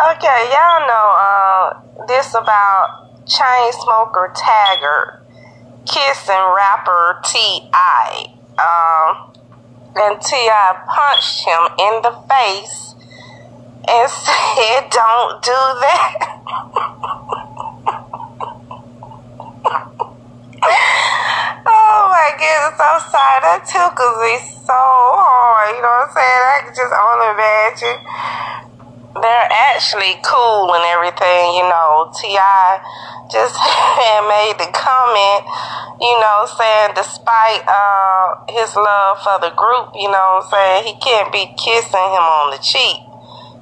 Okay, y'all know uh, this about chain smoker Taggart kissing rapper T.I. Um, and T.I. punched him in the face and said, Don't do that. oh my goodness, I'm sorry. That tickles me so hard. You know what I'm saying? I can just only imagine they're actually cool and everything, you know. T.I. just had made the comment, you know, saying despite uh, his love for the group, you know, I'm saying he can't be kissing him on the cheek.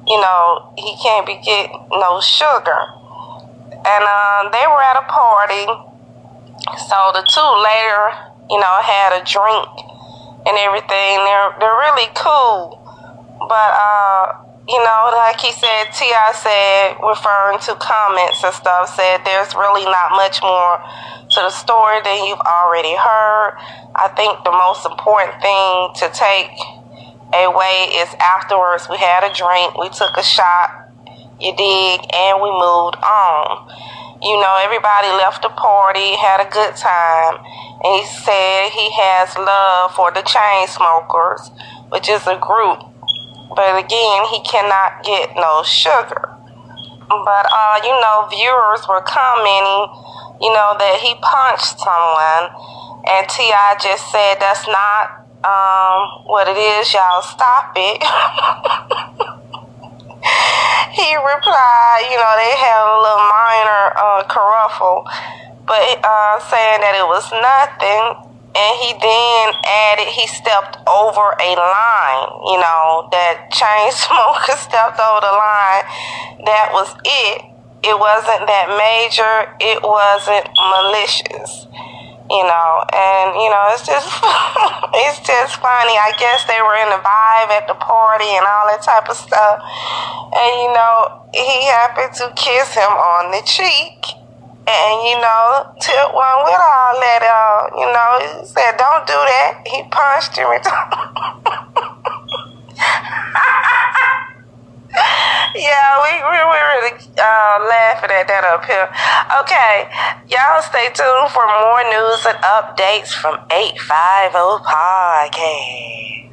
You know, he can't be getting no sugar. And uh, they were at a party, so the two later, you know, had a drink and everything. They're they're really cool, but uh you know, like he said, T.I. said, referring to comments and stuff, said there's really not much more to the story than you've already heard. I think the most important thing to take away is afterwards we had a drink, we took a shot, you dig, and we moved on. You know, everybody left the party, had a good time, and he said he has love for the Chainsmokers, which is a group but again, he cannot get no sugar. But, uh, you know, viewers were commenting, you know, that he punched someone. And T.I. just said, that's not um, what it is, y'all. Stop it. he replied, you know, they had a little minor uh, kerfuffle, but uh, saying that it was nothing and he then added he stepped over a line you know that chain smoker stepped over the line. That was it. It wasn't that major. It wasn't malicious you know. And you know it's just it's just funny. I guess they were in the vibe at the party and all that type of stuff. And you know he happened to kiss him on the cheek and you know, tip one with all that. Uh, you know, he said, "Don't do that." He punched him. yeah, we we we really uh, laughing at that up here. Okay, y'all stay tuned for more news and updates from Eight Five O Podcast.